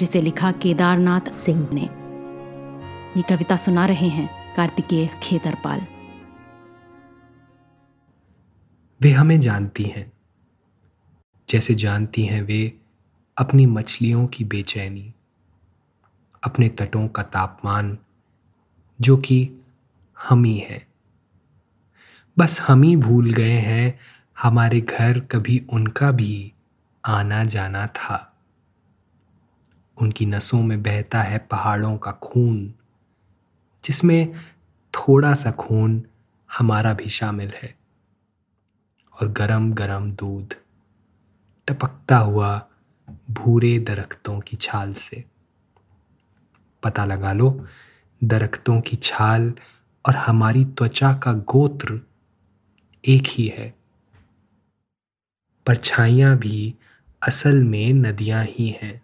जिसे लिखा केदारनाथ सिंह ने। ये कविता सुना रहे हैं कार्तिकेय खेतरपाल। वे हमें जानती हैं। जैसे जानती हैं वे अपनी मछलियों की बेचैनी, अपने तटों का तापमान, जो कि हम ही है। बस हम ही भूल गए हैं, हमारे घर कभी उनका भी आना जाना था। उनकी नसों में बहता है पहाड़ों का खून, जिसमें थोड़ा सा खून हमारा भी शामिल है। और गरम गरम दूध टपकता हुआ भूरे दरख्तों की छाल से। पता लगा लो, दरख्तों की छाल और हमारी त्वचा का गोत्र एक ही है। परछाइयाँ भी असल में नदियाँ ही हैं।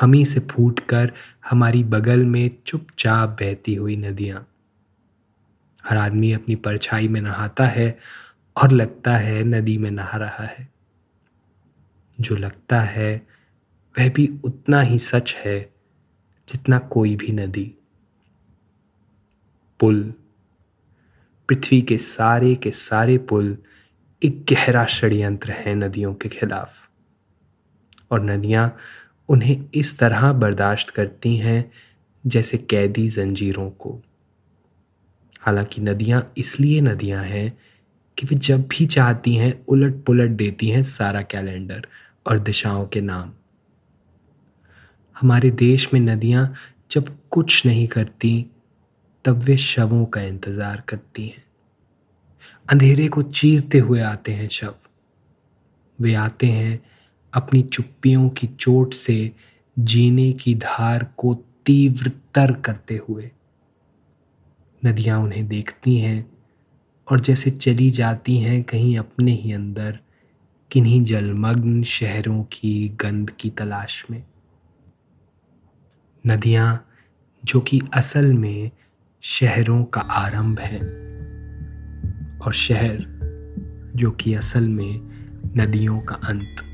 हमी से फूट कर हमारी बगल में चुपचाप बहती हुई नदियाँ। हर आदमी अपनी परछाई में नहाता है और लगता है नदी में नहा रहा है। जो लगता है, वह भी उतना ही सच है जितना कोई भी नदी। पुल। पृथ्वी के सारे के सारे पुल एक गहरा षड्यंत्र है नदियों के खिलाफ। और नदियाँ उन्हें इस तरह बर्दाश्त करती हैं जैसे कैदी जंजीरों को। हालाँकि नदियाँ इसलिए नदियाँ हैं कि वे जब भी चाहती हैं उलट पुलट देती हैं सारा कैलेंडर और दिशाओं के नाम। हमारे देश में नदियाँ जब कुछ नहीं करती, तब वे शवों का इंतज़ार करती हैं। अंधेरे को चीरते हुए आते हैं शव। वे आते हैं अपनी चुप्पियों की चोट से जीने की धार को तीव्रतर करते हुए। नदियाँ उन्हें देखती हैं और जैसे चली जाती हैं कहीं अपने ही अंदर, किन्हीं जलमग्न शहरों की गंध की तलाश में। नदियाँ, जो कि असल में शहरों का आरंभ है, और शहर, जो कि असल में नदियों का अंत।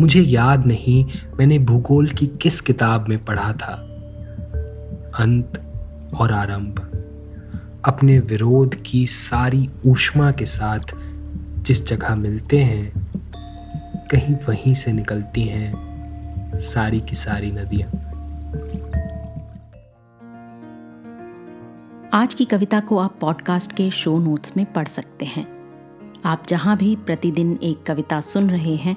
मुझे याद नहीं मैंने भूगोल की किस किताब में पढ़ा था। अंत और आरंभ। अपने विरोध की सारी ऊष्मा के साथ जिस जगह मिलते हैं, कहीं वहीं से निकलती हैं सारी की सारी नदियाँ। आज की कविता को आप पॉडकास्ट के शो नोट्स में पढ़ सकते हैं। आप जहाँ भी प्रतिदिन एक कविता सुन रहे हैं